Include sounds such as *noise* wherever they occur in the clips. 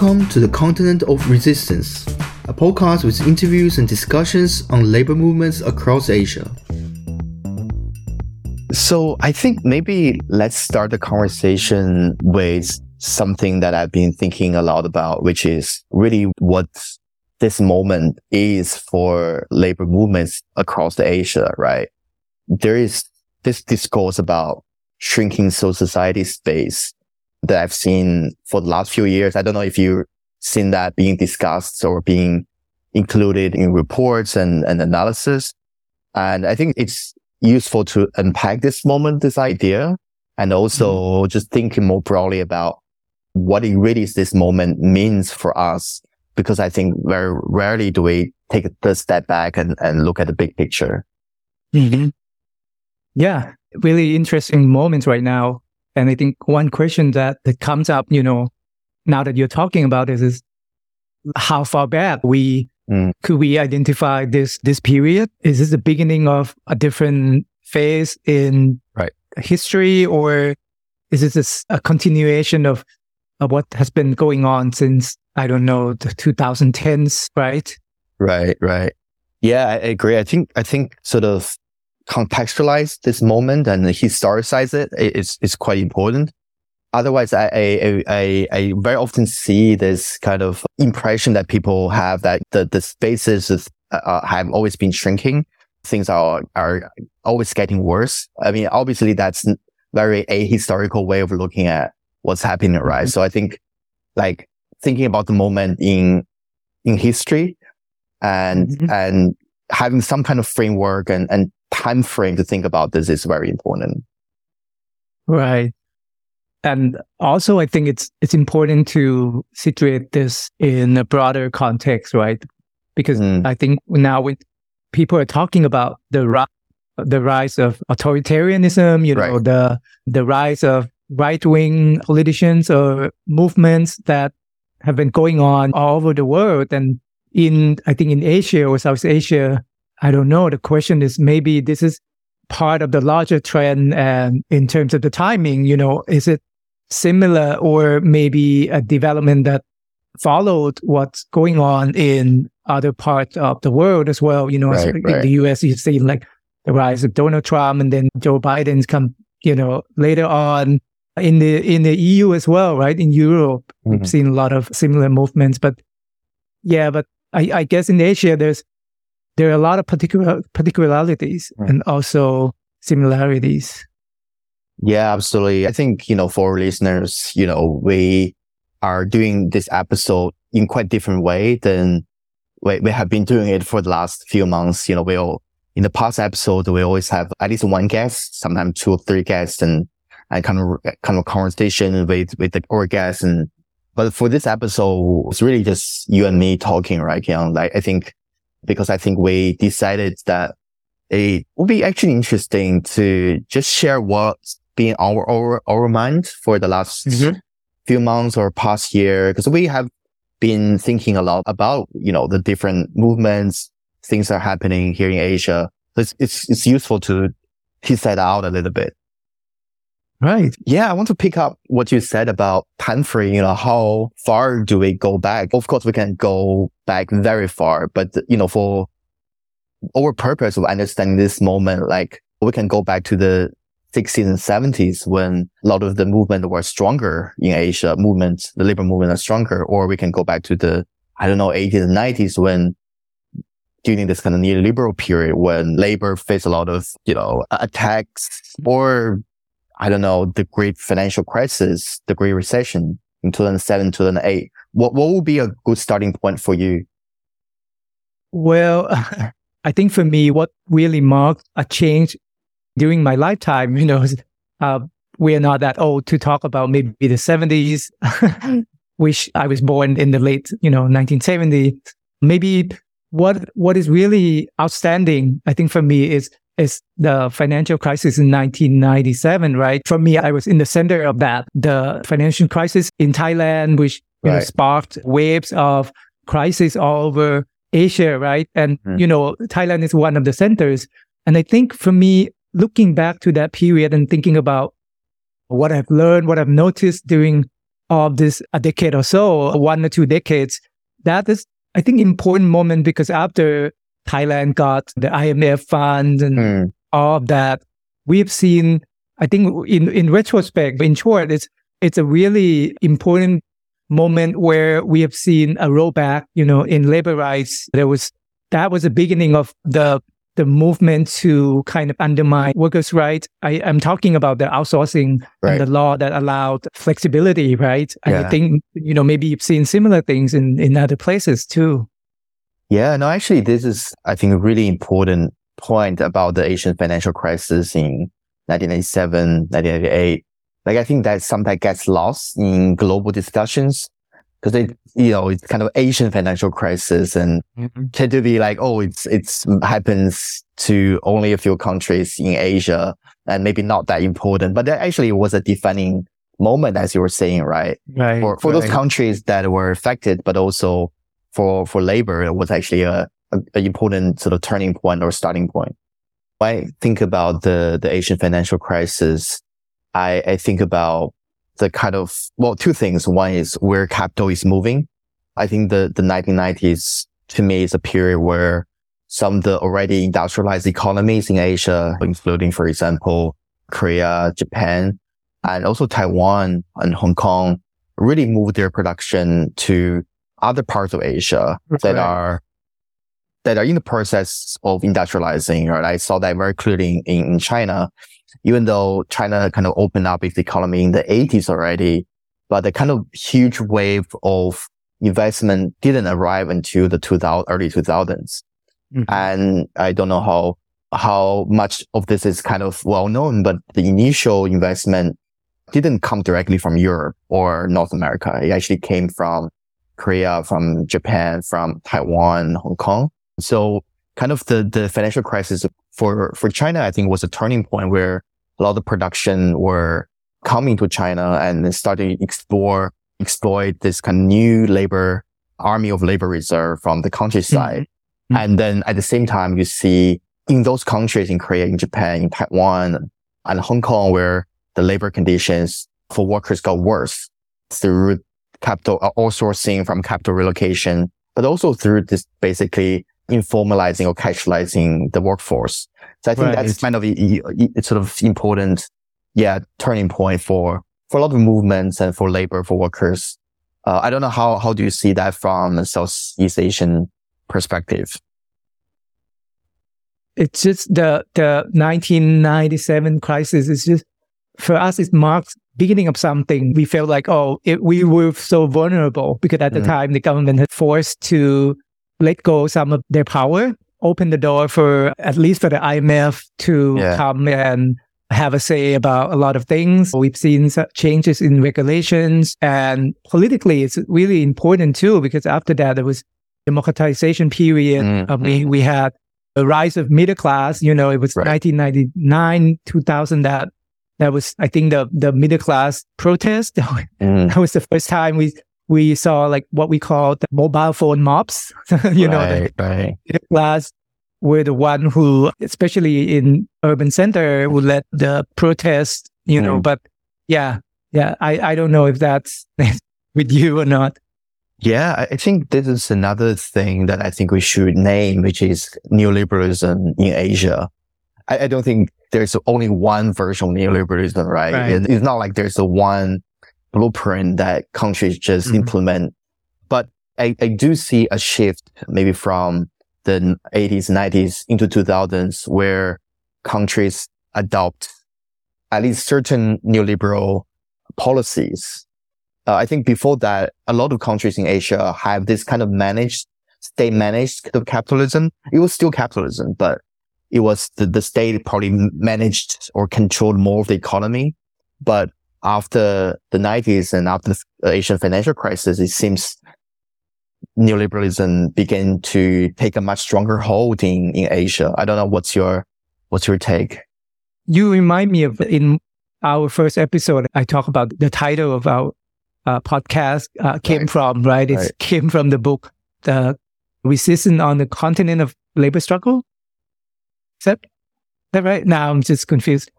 Welcome to the Continent of Resistance, a podcast with interviews and discussions on labor movements across Asia. So I think maybe let's start the conversation with something that I've been thinking a lot about, which is really what this moment is for labor movements across Asia, right? There is this discourse about shrinking social society space that I've seen for the last few years. I don't know if you've seen that being discussed or being included in reports and, and analysis. And I think it's useful to unpack this moment, this idea, and also mm-hmm. just thinking more broadly about what it really is this moment means for us. Because I think very rarely do we take the step back and, and look at the big picture. Mm-hmm. Yeah, really interesting moment right now. And I think one question that, that comes up, you know, now that you're talking about this is how far back we mm. could we identify this this period? Is this the beginning of a different phase in right. history, or is this a continuation of of what has been going on since I don't know the 2010s, right? Right, right. Yeah, I agree. I think I think sort of contextualize this moment and historicize it is, is quite important. Otherwise, I, I, I, I very often see this kind of impression that people have that the, the spaces is, uh, have always been shrinking. Things are, are always getting worse. I mean, obviously that's very ahistorical way of looking at what's happening, right? Mm-hmm. So I think like thinking about the moment in, in history and, mm-hmm. and having some kind of framework and, and time frame to think about this is very important. Right. And also, I think it's it's important to situate this in a broader context, right? Because mm. I think now when people are talking about the the rise of authoritarianism, you know, right. the the rise of right wing politicians or movements that have been going on all over the world, and in I think in Asia or South Asia, I don't know. The question is maybe this is part of the larger trend and in terms of the timing, you know, is it similar or maybe a development that followed what's going on in other parts of the world as well? You know, right, in right. the US, you see like the rise of Donald Trump and then Joe Biden's come, you know, later on in the in the EU as well, right? In Europe, mm-hmm. we've seen a lot of similar movements. But yeah, but I, I guess in Asia there's there are a lot of particular particularities mm. and also similarities. Yeah, absolutely. I think, you know, for listeners, you know, we are doing this episode in quite different way than we, we have been doing it for the last few months. You know, we all, in the past episode, we always have at least one guest, sometimes two or three guests and, and kind of, kind of conversation with, with the, our guests. And, but for this episode, it's really just you and me talking, right? You know, like I think because I think we decided that it would be actually interesting to just share what's been our, our, our mind for the last mm-hmm. few months or past year. Cause we have been thinking a lot about, you know, the different movements, things that are happening here in Asia. So it's, it's, it's useful to tease that out a little bit. Right. Yeah. I want to pick up what you said about time frame. You know, how far do we go back? Of course, we can go back very far, but you know, for our purpose of understanding this moment, like we can go back to the 60s and 70s when a lot of the movement were stronger in Asia movements, the labor movement are stronger, or we can go back to the, I don't know, 80s and 90s when during this kind of neoliberal period when labor faced a lot of, you know, attacks or I don't know, the great financial crisis, the great recession in 2007, 2008, what, what would be a good starting point for you? Well, *laughs* I think for me, what really marked a change during my lifetime, *laughs* you know, uh, we are not that old to talk about maybe the 70s, *laughs* which I was born in the late, you know, 1970. Maybe what, what is really outstanding, I think for me is is the financial crisis in 1997, right? For me, I was in the center of that. The financial crisis in Thailand, which right. know, sparked waves of crisis all over Asia, right? And, mm. you know, Thailand is one of the centers. And I think for me, looking back to that period and thinking about what I've learned, what I've noticed during of this a decade or so, one or two decades, that is, I think, important moment because after Thailand got the IMF fund and mm. all of that, we've seen, I think in, in retrospect, in short, it's, it's a really important moment where we have seen a rollback, you know, in labor rights. There was, that was the beginning of the the movement to kind of undermine workers' rights. I, am talking about the outsourcing right. and the law that allowed flexibility, right? Yeah. I think, you know, maybe you've seen similar things in, in other places too. Yeah, no, actually, this is, I think, a really important point about the Asian financial crisis in 1997, 1998. Like, I think that sometimes gets lost in global discussions because it, you know, it's kind of Asian financial crisis and mm-hmm. tend to be like, oh, it's, it's happens to only a few countries in Asia and maybe not that important, but that actually was a defining moment, as you were saying, right? Right. For, for right. those countries that were affected, but also for, for labor, it was actually a, a, a important sort of turning point or starting point. When I think about the, the Asian financial crisis, I, I think about the kind of, well, two things. One is where capital is moving. I think the, the 1990s to me is a period where some of the already industrialized economies in Asia, including, for example, Korea, Japan, and also Taiwan and Hong Kong really moved their production to other parts of Asia that are that are in the process of industrializing. Right, I saw that very clearly in, in China even though China kind of opened up its economy in the 80s already, but the kind of huge wave of investment didn't arrive until the 2000, early 2000s. Mm-hmm. And I don't know how, how much of this is kind of well known, but the initial investment didn't come directly from Europe or North America. It actually came from Korea, from Japan, from Taiwan, Hong Kong. So kind of the, the financial crisis for, for China, I think was a turning point where a lot of production were coming to China and starting to explore, exploit this kind of new labor, army of labor reserve from the countryside. Mm-hmm. And then at the same time, you see in those countries, in Korea, in Japan, in Taiwan, and Hong Kong, where the labor conditions for workers got worse through capital outsourcing from capital relocation, but also through this basically informalizing or casualizing the workforce. So I think right. that's kind of a, a, sort of important, yeah, turning point for, for a lot of movements and for labor, for workers. Uh, I don't know how, how do you see that from a Southeast Asian perspective? It's just the, the 1997 crisis is just, for us, it marks beginning of something. We felt like, oh, it, we were so vulnerable because at the mm. time the government had forced to let go some of their power, open the door for at least for the IMF to yeah. come and have a say about a lot of things. We've seen changes in regulations and politically it's really important too, because after that there was democratization period. Mm-hmm. we, we had the rise of middle class, you know, it was right. 1999, 2000 that that was, I think the, the middle class protest. *laughs* Mm. that was the first time we we saw like what we call the mobile phone mobs. *laughs* you right, know, the right. class were the one who, especially in urban center, would let the protest. You mm. know, but yeah, yeah, I I don't know if that's *laughs* with you or not. Yeah, I think this is another thing that I think we should name, which is neoliberalism in Asia. I, I don't think there's only one version of neoliberalism, right? right. It's not like there's a one blueprint that countries just mm-hmm. implement. But I, I do see a shift maybe from the 80s, 90s into 2000s where countries adopt at least certain neoliberal policies. Uh, I think before that, a lot of countries in Asia have this kind of managed, state managed kind of capitalism. It was still capitalism, but it was the, the state probably managed or controlled more of the economy. But after the 90s and after the Asian financial crisis, it seems neoliberalism began to take a much stronger hold in, in Asia. I don't know what's your, what's your take? You remind me of in our first episode, I talk about the title of our uh, podcast uh, came right. from, right? It right. came from the book, The Resistance on the Continent of Labor Struggle. Is that, that right? Now I'm just confused.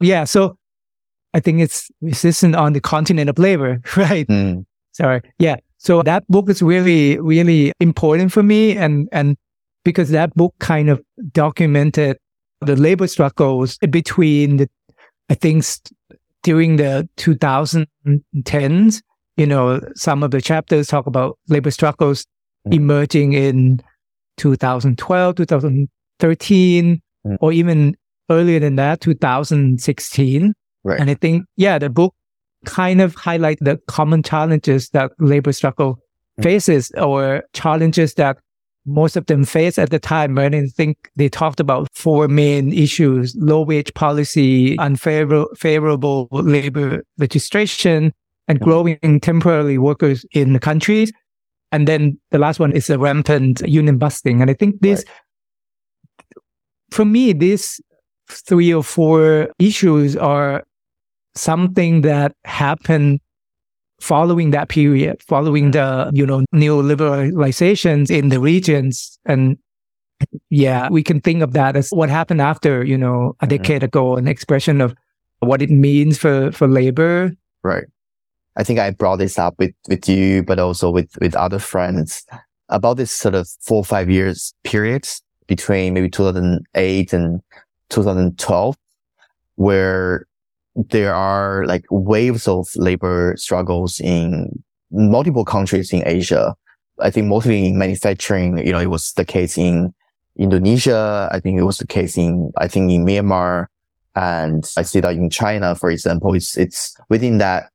Yeah. So I think it's resistant on the continent of labor, *laughs* right? Mm. Sorry. Yeah. So that book is really, really important for me. And, and because that book kind of documented the labor struggles between the, I think during the 2010s, you know, some of the chapters talk about labor struggles mm. emerging in 2012, 2013, mm. or even earlier than that, 2016. Right. And I think, yeah, the book kind of highlight the common challenges that labor struggle mm. faces or challenges that most of them face at the time. Right? And I think they talked about four main issues, low wage policy, unfavorable favorable labor legislation, and growing temporary workers in the countries. And then the last one is the rampant union busting. And I think this, right. for me, these three or four issues are something that happened following that period, following the, you know, neoliberalizations in the regions. And yeah, we can think of that as what happened after, you know, a mm-hmm. decade ago, an expression of what it means for, for labor. Right. I think I brought this up with, with you, but also with, with other friends about this sort of four or five years periods between maybe 2008 and 2012, where there are like waves of labor struggles in multiple countries in Asia. I think mostly in manufacturing, you know, it was the case in Indonesia. I think it was the case in, I think in Myanmar. And I see that in China, for example, it's, it's within that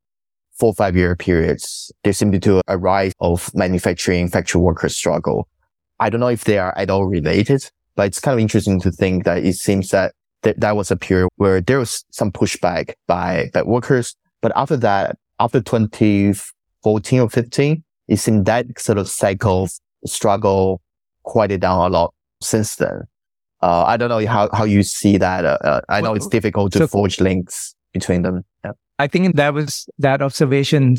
four, five year periods, there seems to a rise of manufacturing factory workers struggle. I don't know if they are at all related, but it's kind of interesting to think that it seems that th- that was a period where there was some pushback by, by workers. But after that, after 2014 or 15, it seemed that sort of cycle struggle quieted down a lot since then. Uh, I don't know how, how you see that. Uh, uh I know it's difficult to so, forge links between them. Yeah. I think that was that observation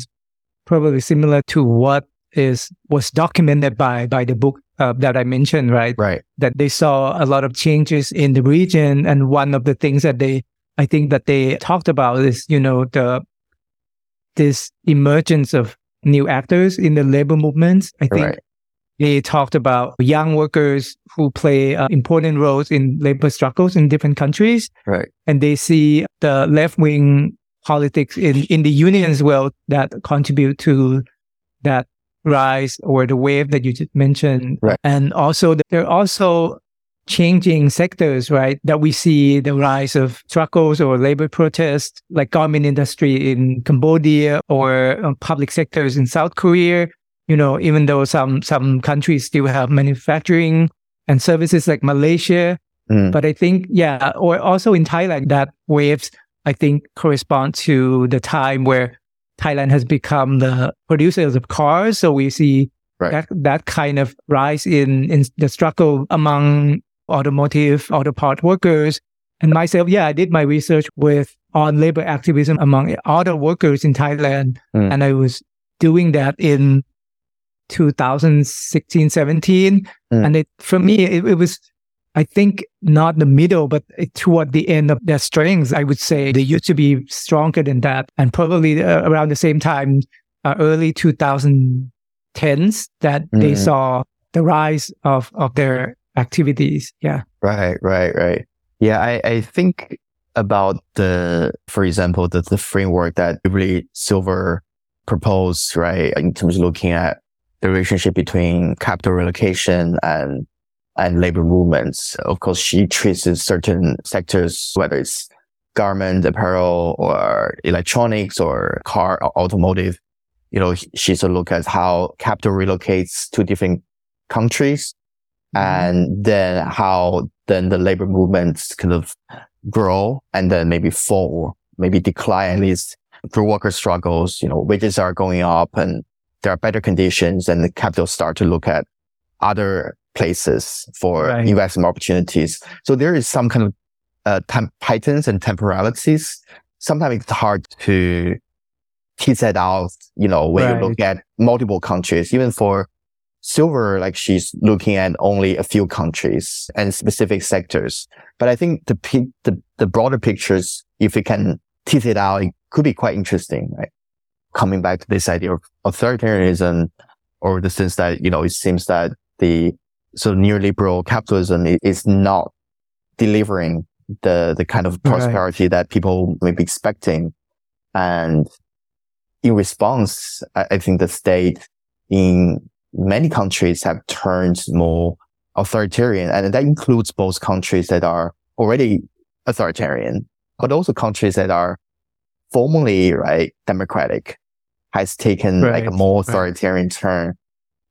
probably similar to what is was documented by by the book uh, that I mentioned, right? Right. That they saw a lot of changes in the region, and one of the things that they, I think, that they talked about is, you know, the this emergence of new actors in the labor movements. I think right. they talked about young workers who play uh, important roles in labor struggles in different countries. Right. And they see the left wing politics in in the union as well that contribute to that rise or the wave that you just mentioned. Right. And also there are also changing sectors, right? That we see the rise of struggles or labor protests, like garment industry in Cambodia or uh, public sectors in South Korea. You know, even though some, some countries still have manufacturing and services like Malaysia. Mm. But I think, yeah, or also in Thailand, that waves, I think correspond to the time where Thailand has become the producers of cars. So we see right. that, that kind of rise in, in the struggle among automotive auto part workers. And myself, yeah, I did my research with on labor activism among auto workers in Thailand. Mm. And I was doing that in 2016, 17. Mm. And it, for me, it, it was I think not the middle, but toward the end of their strengths, I would say they used to be stronger than that. And probably uh, around the same time, uh, early 2010s, that mm. they saw the rise of, of their activities. Yeah. Right, right, right. Yeah, I, I think about the, for example, the, the framework that Beverly Silver proposed, right, in terms of looking at the relationship between capital relocation and and labor movements. Of course, she traces certain sectors, whether it's garment, apparel, or electronics, or car, or automotive. You know, she's a look at how capital relocates to different countries, mm-hmm. and then how then the labor movements kind of grow and then maybe fall, maybe decline at least through worker struggles. You know, wages are going up and there are better conditions, and the capital start to look at other places for right. investment opportunities. So there is some kind of uh, temp- patterns and temporalities. Sometimes it's hard to tease that out, you know, when right. you look at multiple countries, even for Silver, like she's looking at only a few countries and specific sectors. But I think the, the, the broader pictures, if we can tease it out, it could be quite interesting, right? Coming back to this idea of authoritarianism or the sense that, you know, it seems that the so neoliberal capitalism is not delivering the, the kind of prosperity right. that people may be expecting. And in response, I, I think the state in many countries have turned more authoritarian. And that includes both countries that are already authoritarian, but also countries that are formally, right, democratic has taken right. like a more authoritarian right. turn.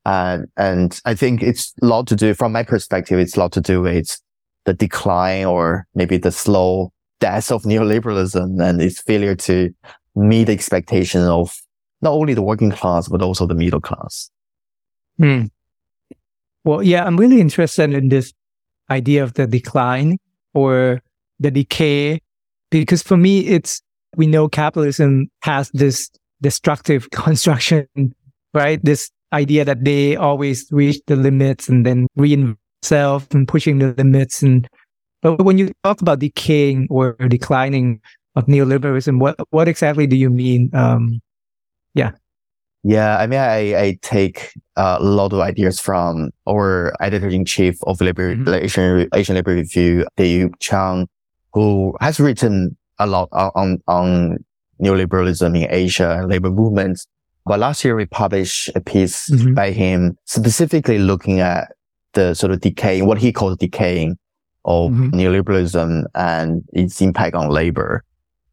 And, and I think it's a lot to do from my perspective. It's a lot to do with the decline or maybe the slow death of neoliberalism and its failure to meet the expectation of not only the working class, but also the middle class. Hmm. Well, yeah, I'm really interested in this idea of the decline or the decay, because for me, it's, we know capitalism has this destructive *laughs* construction, right? This idea that they always reach the limits and then reinvent themselves and pushing the limits. And, but when you talk about decaying or declining of neoliberalism, what, what exactly do you mean? Um, yeah. Yeah, I mean, I, I take a lot of ideas from our editor in chief of Liber- mm-hmm. Asian, Asian Labor Review, Dae-oup Chang, who has written a lot on, on neoliberalism in Asia and labor movements. But last year we published a piece mm-hmm. by him specifically looking at the sort of decaying, what he calls decaying of mm-hmm. neoliberalism and its impact on labor.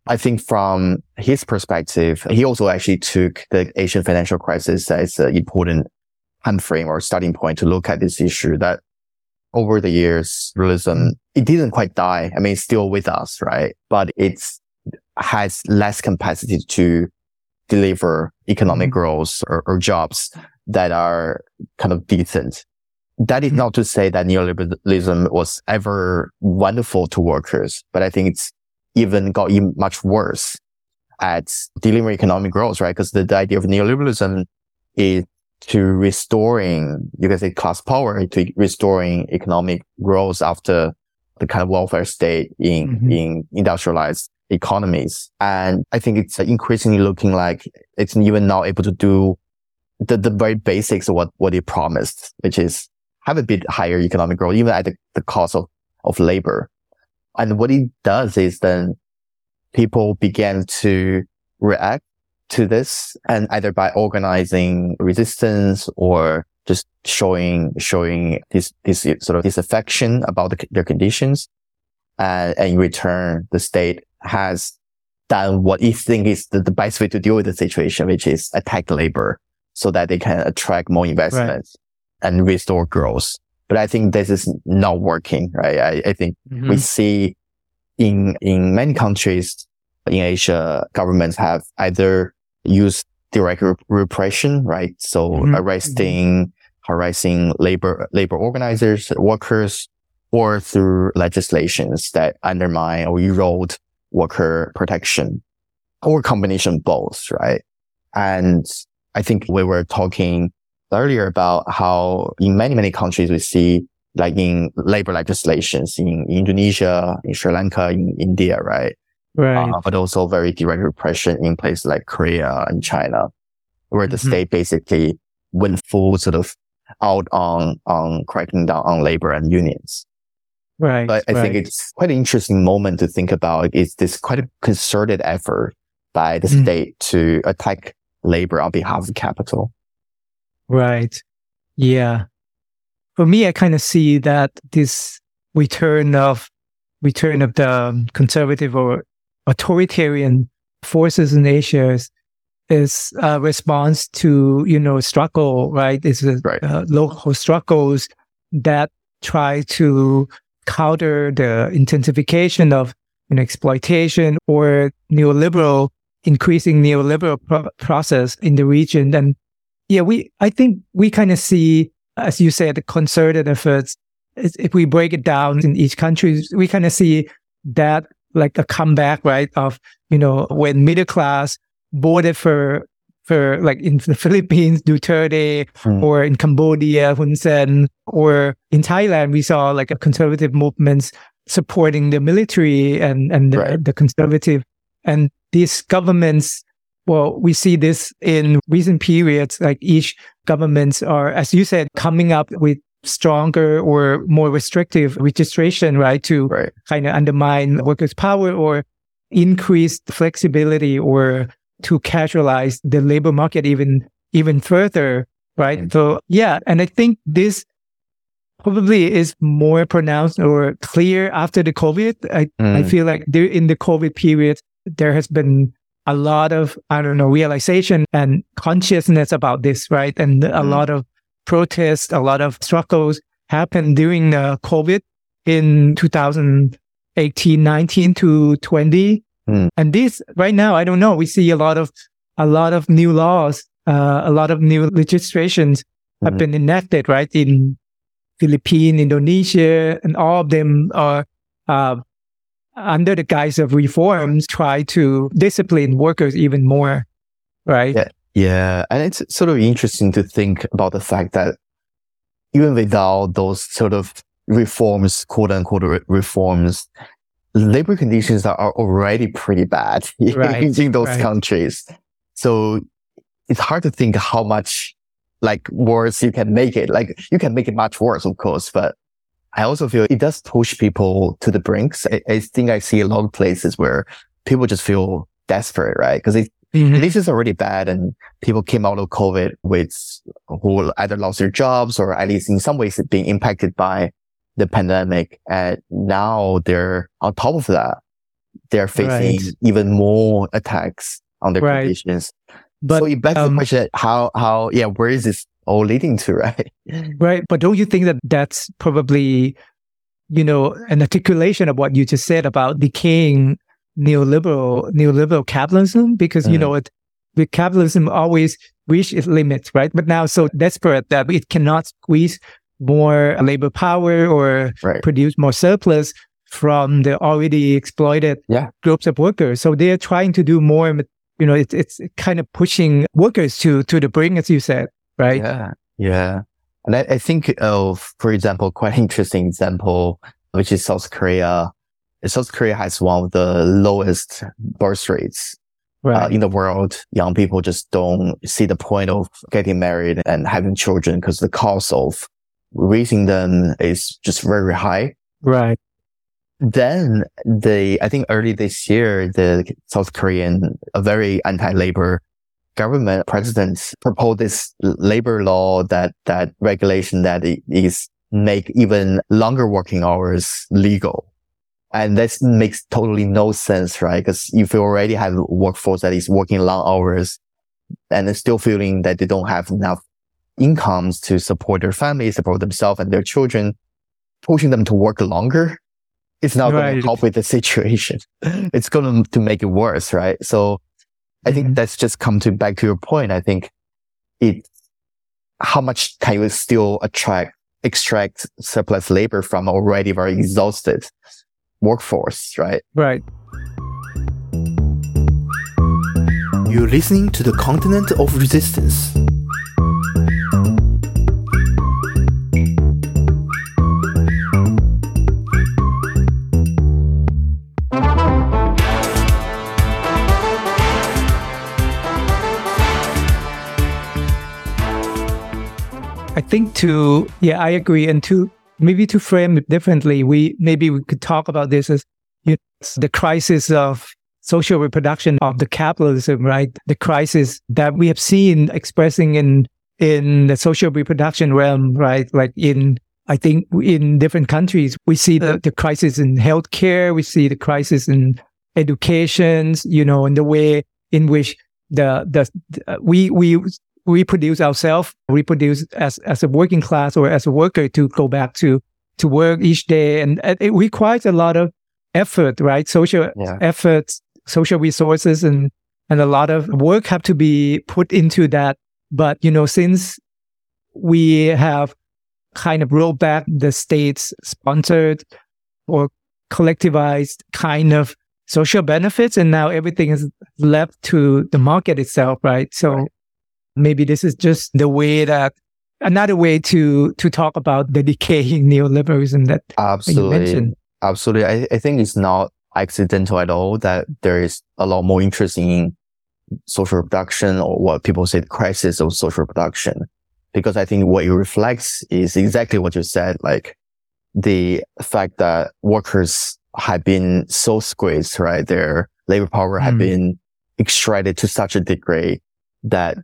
I think from his perspective, he also actually took the Asian financial crisis as an important time frame or starting point to look at this issue that over the years, realism, it didn't quite die. I mean, it's still with us, right? But it's has less capacity to deliver economic mm-hmm. growth or, or jobs that are kind of decent. That is mm-hmm. not to say that neoliberalism was ever wonderful to workers, but I think it's even got even much worse at delivering economic growth, right? Because the, the idea of neoliberalism is to restoring, you can say class power to restoring economic growth after the kind of welfare state in, mm-hmm. in industrialized economies. And I think it's uh, increasingly looking like it's even not able to do the, the very basics of what, what it promised, which is have a bit higher economic growth, even at the, the cost of, of labor. And what it does is then people began to react to this and either by organizing resistance or just showing, showing this, this sort of disaffection about the, their conditions. Uh, and, and in return, the state has done what it thinks is the, the best way to deal with the situation, which is attack labor so that they can attract more investments right. and restore growth. But I think this is not working, right? I, I think mm-hmm. we see in, in many countries in Asia, governments have either used direct repression, right? So mm-hmm. arresting, harassing labor, labor organizers, workers, or through legislations that undermine or erode worker protection or combination both, right? And I think we were talking earlier about how in many, many countries we see like in labor legislations in Indonesia, in Sri Lanka, in India, right? Right. Uh, but also very direct repression in places like Korea and China, where the mm-hmm. state basically went full sort of out on, on cracking down on labor and unions. Right. But I right. think it's quite an interesting moment to think about is this quite a concerted effort by the mm. state to attack labor on behalf of capital. Right. Yeah. For me, I kind of see that this return of return of the conservative or authoritarian forces in Asia is, is a response to you know struggle, right? It's a, right. Uh, local struggles that try to counter the intensification of you know, exploitation or neoliberal increasing neoliberal pro- process in the region. And yeah, we, I think we kind of see, as you said, the concerted efforts. If we break it down in each country, we kind of see that like a comeback, right? Of, you know, when middle class voted for, for like in the *laughs* Philippines, Duterte, mm. or in Cambodia, Hun Sen, or in Thailand, we saw like a conservative movements supporting the military and, and the, right. the conservative And these governments, well, we see this in recent periods, like each governments are, as you said, coming up with stronger or more restrictive registration, right? To right. kind of undermine workers' power or increase flexibility or to casualize the labor market even, even further, right? Mm-hmm. So yeah. And I think this probably is more pronounced or clear after the COVID. I, mm. I feel like there, in the COVID period, there has been a lot of, I don't know, realization and consciousness about this, right? And mm. a lot of protests, a lot of struggles happened during the COVID in 2018, 19 to 20. Mm. And this right now, I don't know. We see a lot of, a lot of new laws, uh, a lot of new legislations have mm. been enacted, right? In Philippines, Indonesia, and all of them are uh, under the guise of reforms try to discipline workers even more, right? Yeah. Yeah. And it's sort of interesting to think about the fact that even without those sort of reforms, quote unquote reforms, labor conditions are already pretty bad *laughs* right. in those right. countries. So it's hard to think how much like worse you can make it. Like you can make it much worse, of course, but I also feel it does push people to the brinks. I, I think I see a lot of places where people just feel desperate, right? Because mm-hmm. this is already bad and people came out of COVID with who either lost their jobs or at least in some ways being impacted by the pandemic. And now they're on top of that. They're facing right. even more attacks on their right. conditions. But, so it begs um, the question, how, how, yeah, where is this all leading to, *laughs* right? Right. But don't you think that that's probably, you know, an articulation of what you just said about decaying neoliberal, neoliberal capitalism? Because, mm. you know, it, with capitalism always reach its limits, right? But now so desperate that it cannot squeeze more labor power or right. produce more surplus from the already exploited yeah. groups of workers. So they're trying to do more you know, it's it's kind of pushing workers to to the brink, as you said, right? Yeah, yeah. And I, I think of, for example, quite *laughs* interesting example, which is South Korea. South Korea has one of the lowest birth rates uh, right. uh, in the world. Young people just don't see the point of getting married and having children because the cost of raising them is just very high. Right then the, I think early this year, the South Korean, a very anti-labor government president proposed this labor law that, that regulation that is make even longer working hours legal. And this makes totally no sense, right? Because if you already have a workforce that is working long hours and still feeling that they don't have enough incomes to support their family, support themselves and their children, pushing them to work longer it's not right. going to help with the situation. *laughs* it's going to make it worse, right? So I think mm-hmm. that's just come to back to your point. I think it, how much can you still attract, extract surplus labor from already very exhausted workforce, right? Right. You're listening to the continent of resistance. I think to, yeah, I agree. And to maybe to frame it differently, we maybe we could talk about this as you know, the crisis of social reproduction of the capitalism, right? The crisis that we have seen expressing in in the social reproduction realm, right? Like in I think in different countries, we see the, the crisis in healthcare, we see the crisis in education, you know, in the way in which the, the we we reproduce ourselves, reproduce as, as a working class or as a worker to go back to, to work each day. And it requires a lot of effort, right? Social yeah. efforts, social resources and, and a lot of work have to be put into that. But, you know, since we have kind of rolled back the state's sponsored or collectivized kind of social benefits and now everything is left to the market itself, right? So right maybe this is just the way that another way to to talk about the decaying neoliberalism that absolutely you mentioned. absolutely I, I think it's not accidental at all that there is a lot more interest in social production or what people say the crisis of social production Because I think what it reflects is exactly what you said, like the fact that workers have been so squeezed, right? Their labor power mm. have been extracted to such a degree that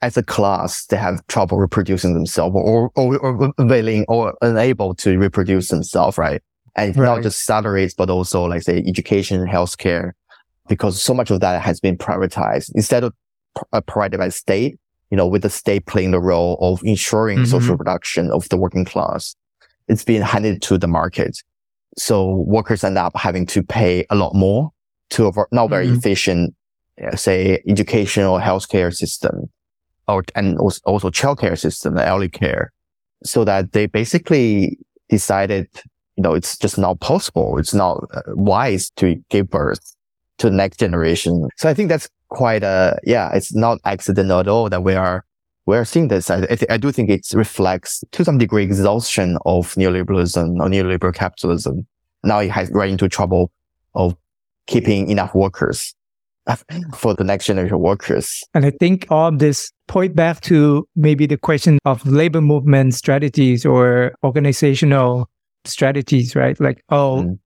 as a class, they have trouble reproducing themselves or, or, or willing or unable to reproduce themselves, right? And right. not just salaries, but also like say education, healthcare, because so much of that has been privatized instead of uh, provided by state, you know, with the state playing the role of ensuring mm-hmm. social production of the working class. It's being handed to the market. So workers end up having to pay a lot more to a not very mm-hmm. efficient, say, educational healthcare system or, and also childcare system, the elderly care, so that they basically decided, you know, it's just not possible. It's not uh, wise to give birth to the next generation. So I think that's quite a, yeah, it's not accidental at all that we are, we're seeing this. I, I, I do think it reflects to some degree exhaustion of neoliberalism or neoliberal capitalism. Now it has run into trouble of keeping enough workers *laughs* for the next generation workers. And I think all of this point back to maybe the question of labor movement strategies or organizational strategies, right? Like, oh, mm.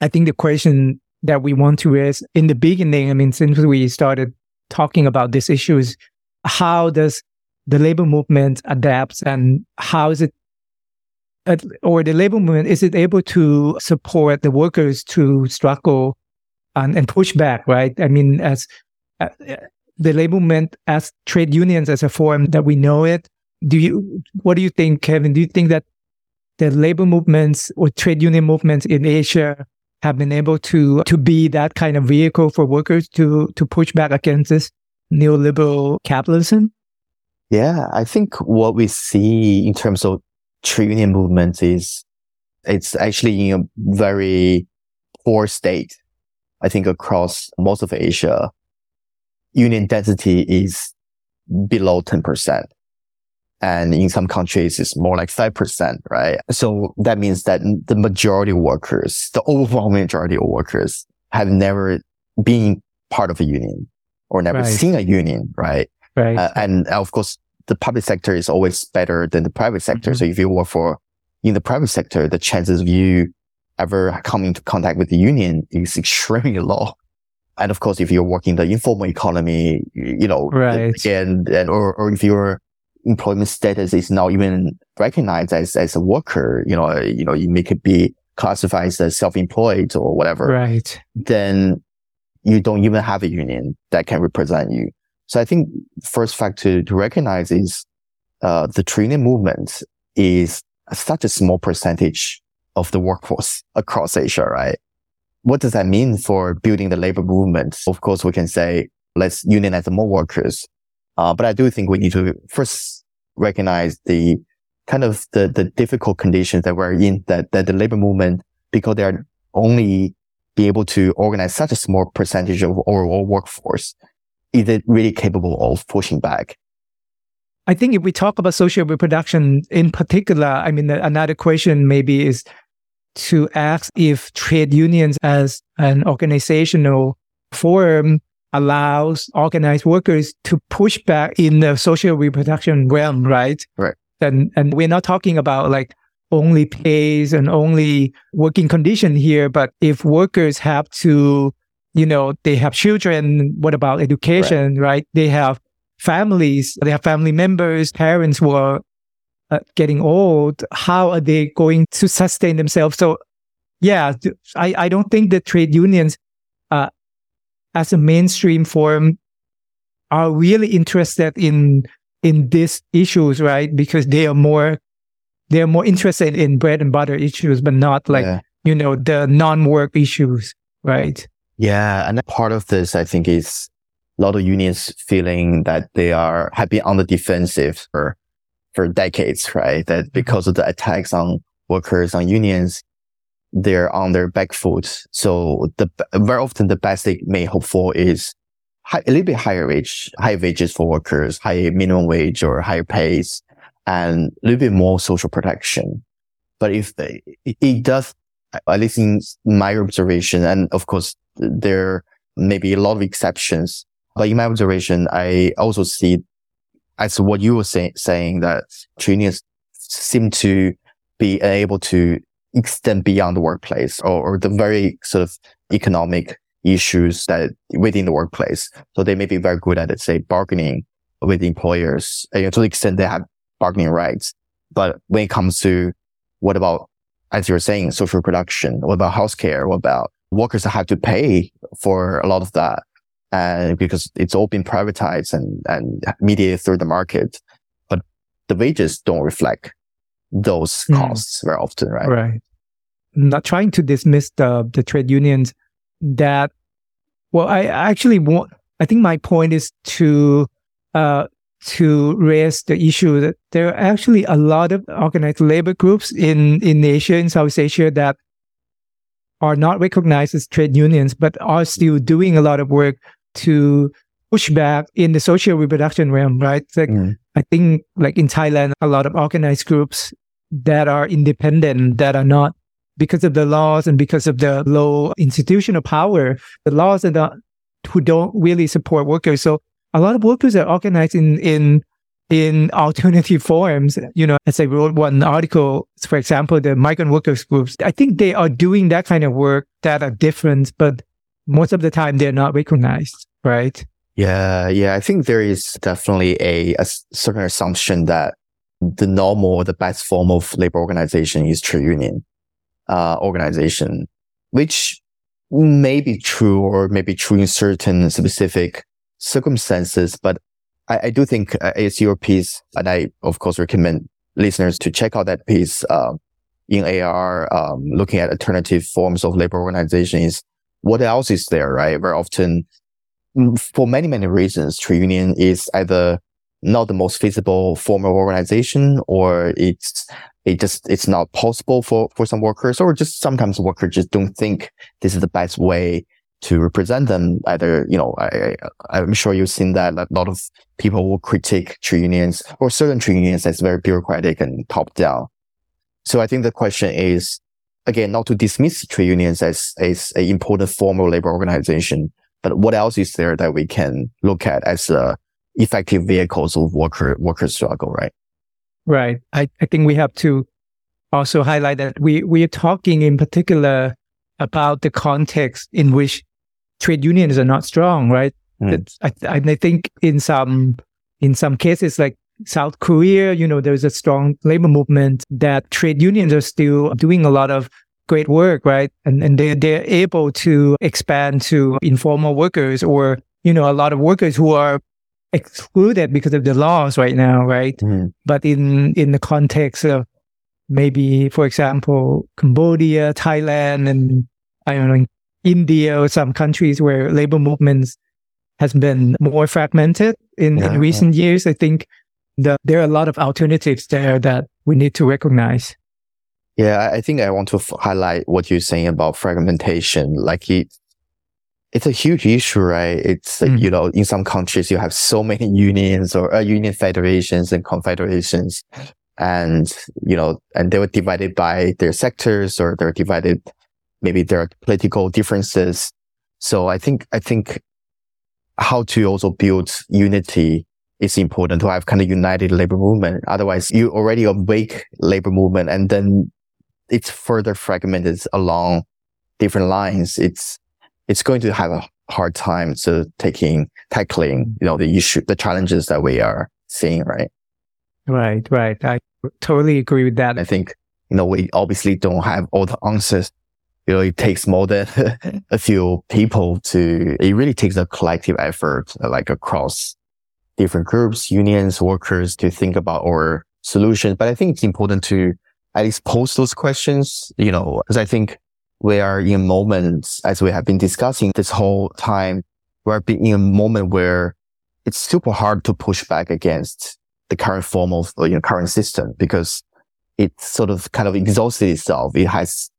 I think the question that we want to raise in the beginning, I mean, since we started talking about these issues, how does the labor movement adapt and how is it or the labor movement is it able to support the workers to struggle and, and push back, right? I mean, as uh, the labor movement, as trade unions, as a form that we know it. Do you? What do you think, Kevin? Do you think that the labor movements or trade union movements in Asia have been able to to be that kind of vehicle for workers to to push back against this neoliberal capitalism? Yeah, I think what we see in terms of trade union movements is it's actually in a very poor state I think across most of Asia, union density is below 10%. And in some countries, it's more like 5%, right? So that means that the majority of workers, the overwhelming majority of workers have never been part of a union or never right. seen a union, right? Right. Uh, and of course, the public sector is always better than the private sector. Mm-hmm. So if you work for in the private sector, the chances of you ever come into contact with the union is extremely *laughs* low. And of course, if you're working the informal economy, you know, right. and, and or, or if your employment status is not even recognized as, as a worker, you know, you know, you make it be classified as self-employed or whatever. Right. Then you don't even have a union that can represent you. So I think first fact to, to recognize is, uh, the training movement is such a small percentage of the workforce across Asia, right? What does that mean for building the labor movement? Of course, we can say, let's unionize more workers. Uh, but I do think we need to first recognize the kind of the, the difficult conditions that we're in, that, that the labor movement, because they're only be able to organize such a small percentage of overall workforce, is it really capable of pushing back? I think if we talk about social reproduction in particular, I mean, another question maybe is to ask if trade unions as an organizational forum allows organized workers to push back in the social reproduction realm, right? Right. And and we're not talking about like only pays and only working condition here, but if workers have to, you know, they have children, what about education, right? right? They have families, they have family members, parents who are uh, getting old, how are they going to sustain themselves? So, yeah, I, I don't think the trade unions, uh, as a mainstream form, are really interested in in these issues, right? Because they are more they are more interested in bread and butter issues, but not like yeah. you know the non-work issues, right? Yeah, and part of this, I think, is a lot of unions feeling that they are have been on the defensive for for decades, right? That mm-hmm. because of the attacks on workers, on unions, they're on their back foot. So the, very often the best they may hope for is high, a little bit higher wage, higher wages for workers, high minimum wage or higher pays and a little bit more social protection. But if they, it does at least in my observation, and of course, there may be a lot of exceptions, but in my observation, I also see as what you were say, saying that unions seem to be able to extend beyond the workplace or, or the very sort of economic issues that within the workplace. So they may be very good at, say, bargaining with employers you know, to the extent they have bargaining rights. But when it comes to what about, as you were saying, social production, what about healthcare? What about workers that have to pay for a lot of that? And because it's all been privatized and, and mediated through the market, but the wages don't reflect those hmm. costs mm. very often, right? Right. Not trying to dismiss the, the trade unions that, well, I actually want, I think my point is to, uh, to raise the issue that there are actually a lot of organized labor groups in, in Asia, in South Asia that are not recognized as trade unions, but are still doing a lot of work to push back in the social reproduction realm, right? Like, mm. I think like in Thailand, a lot of organized groups that are independent, that are not because of the laws and because of the low institutional power, the laws and the, who don't really support workers. So a lot of workers are organized in, in, in alternative forms. You know, as I wrote one article, for example, the migrant workers groups, I think they are doing that kind of work that are different, but most of the time they're not recognized, right? Yeah, yeah. I think there is definitely a, a certain assumption that the normal, the best form of labor organization is trade union uh, organization, which may be true or may be true in certain specific circumstances. But I, I do think uh, it's your piece, and I of course recommend listeners to check out that piece uh, in AR, um, looking at alternative forms of labor organization. Is what else is there, right? Very often, mm, for many many reasons, trade union is either not the most feasible form of organization or it's it just it's not possible for for some workers or just sometimes workers just don't think this is the best way to represent them either you know i, I am sure you've seen that a lot of people will critique trade unions or certain trade unions as very bureaucratic and top down so i think the question is again not to dismiss trade unions as as an important form of labor organization but what else is there that we can look at as a effective vehicles of worker worker struggle, right? Right. I, I think we have to also highlight that we we are talking in particular about the context in which trade unions are not strong, right? Mm. I, I think in some in some cases like South Korea, you know, there's a strong labor movement that trade unions are still doing a lot of great work, right? And and they they're able to expand to informal workers or you know a lot of workers who are excluded because of the laws right now, right? Mm. But in in the context of maybe, for example, Cambodia, Thailand, and I don't know, India or some countries where labor movements has been more fragmented in, yeah, in recent yeah. years, I think that there are a lot of alternatives there that we need to recognize. Yeah, I think I want to f- highlight what you're saying about fragmentation. Like it, it's a huge issue, right? It's, mm. you know, in some countries, you have so many *laughs* unions or uh, union federations and confederations. And, you know, and they were divided by their sectors or they're divided, maybe there are political differences. So I think, I think how to also build unity is important to have kind of united labor movement. Otherwise, you already a weak labor movement and then it's further fragmented along different lines. It's, it's going to have a hard time to taking tackling you know the issue the challenges that we are seeing right right right i totally agree with that i think you know we obviously don't have all the answers you know it takes more than *laughs* a few people to it really takes a collective effort like across different groups unions workers to think about our solutions but i think it's important to at least pose those questions you know because i think we are in a moment, as we have been discussing this whole time, we're in a moment where it's super hard to push back against the current form of, you know, current system because it sort of kind of exhausted itself. It has,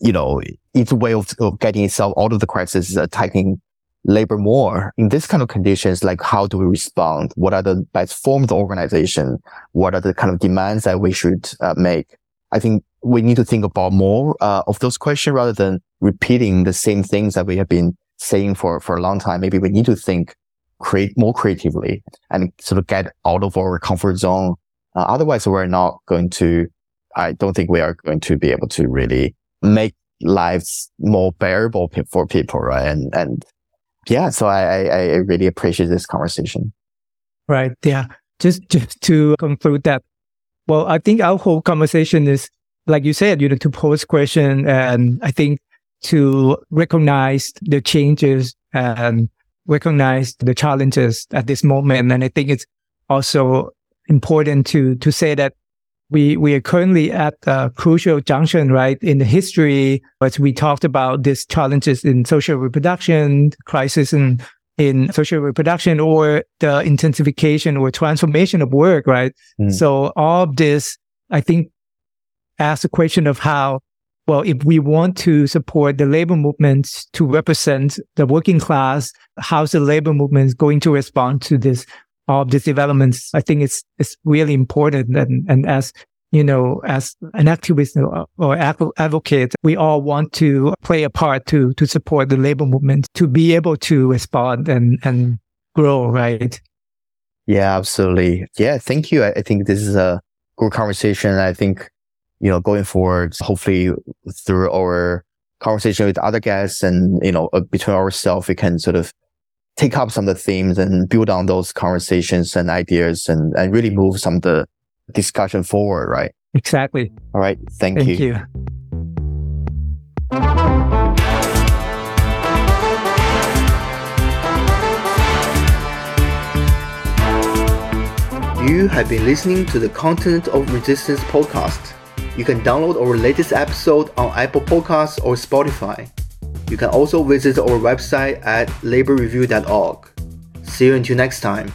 you know, its way of, of getting itself out of the crisis is attacking labor more in this kind of conditions. Like, how do we respond? What are the best forms of organization? What are the kind of demands that we should uh, make? I think we need to think about more uh, of those questions rather than repeating the same things that we have been saying for, for a long time. Maybe we need to think create more creatively and sort of get out of our comfort zone. Uh, otherwise, we're not going to, I don't think we are going to be able to really make lives more bearable for people, right? And, and yeah, so I, I, I really appreciate this conversation. Right. Yeah. Just, just to conclude that, well, I think our whole conversation is, like you said, you know, to pose question and I think to recognize the changes and recognize the challenges at this moment. And I think it's also important to, to say that we, we are currently at a crucial junction, right? In the history, as we talked about these challenges in social reproduction, crisis in, in social reproduction or the intensification or transformation of work, right? Mm. So all of this, I think, asks the question of how well, if we want to support the labor movement to represent the working class, how's the labor movement going to respond to this, all of these developments? I think it's, it's really important. And, and as, you know, as an activist or, advocate, we all want to play a part to, to support the labor movement to be able to respond and, and grow, right? Yeah, absolutely. Yeah. Thank you. I, I think this is a good conversation. I think you know, going forward, hopefully through our conversation with other guests and, you know, uh, between ourselves, we can sort of take up some of the themes and build on those conversations and ideas and, and really move some of the discussion forward, right? Exactly. All right. Thank, you. Thank you. you. You have been listening to the Continent of Resistance podcast. You can download our latest episode on Apple Podcasts or Spotify. You can also visit our website at labourreview.org. See you until next time.